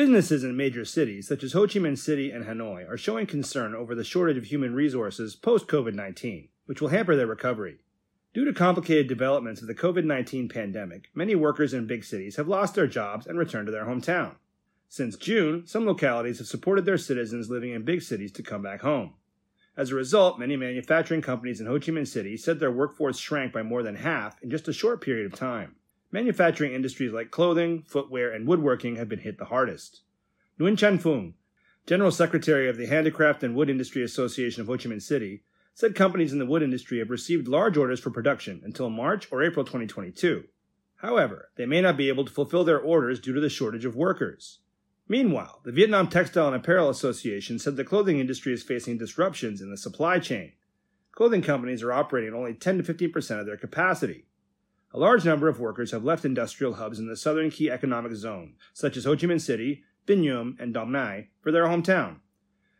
Businesses in major cities such as Ho Chi Minh City and Hanoi are showing concern over the shortage of human resources post COVID 19, which will hamper their recovery. Due to complicated developments of the COVID 19 pandemic, many workers in big cities have lost their jobs and returned to their hometown. Since June, some localities have supported their citizens living in big cities to come back home. As a result, many manufacturing companies in Ho Chi Minh City said their workforce shrank by more than half in just a short period of time. Manufacturing industries like clothing, footwear, and woodworking have been hit the hardest. Nguyen Chanh Phuong, General Secretary of the Handicraft and Wood Industry Association of Ho Chi Minh City, said companies in the wood industry have received large orders for production until March or April 2022. However, they may not be able to fulfill their orders due to the shortage of workers. Meanwhile, the Vietnam Textile and Apparel Association said the clothing industry is facing disruptions in the supply chain. Clothing companies are operating at only 10 to 15% of their capacity. A large number of workers have left industrial hubs in the southern key economic zone, such as Ho Chi Minh City, Binh Nhum, and Dong Nai, for their hometown.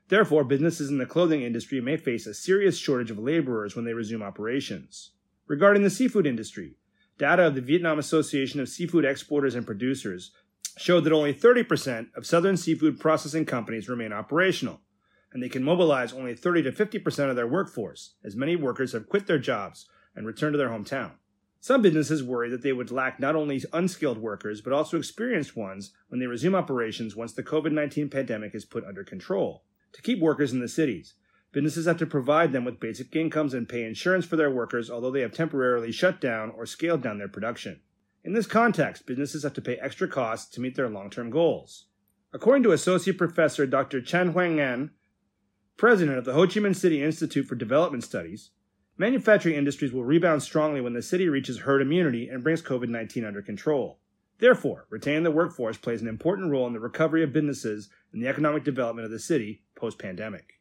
Therefore, businesses in the clothing industry may face a serious shortage of laborers when they resume operations. Regarding the seafood industry, data of the Vietnam Association of Seafood Exporters and Producers showed that only 30% of southern seafood processing companies remain operational, and they can mobilize only 30 to 50% of their workforce, as many workers have quit their jobs and returned to their hometown. Some businesses worry that they would lack not only unskilled workers, but also experienced ones when they resume operations once the COVID 19 pandemic is put under control. To keep workers in the cities, businesses have to provide them with basic incomes and pay insurance for their workers, although they have temporarily shut down or scaled down their production. In this context, businesses have to pay extra costs to meet their long term goals. According to Associate Professor Dr. Tran Hoang Ngan, president of the Ho Chi Minh City Institute for Development Studies, Manufacturing industries will rebound strongly when the city reaches herd immunity and brings COVID 19 under control. Therefore, retaining the workforce plays an important role in the recovery of businesses and the economic development of the city post pandemic.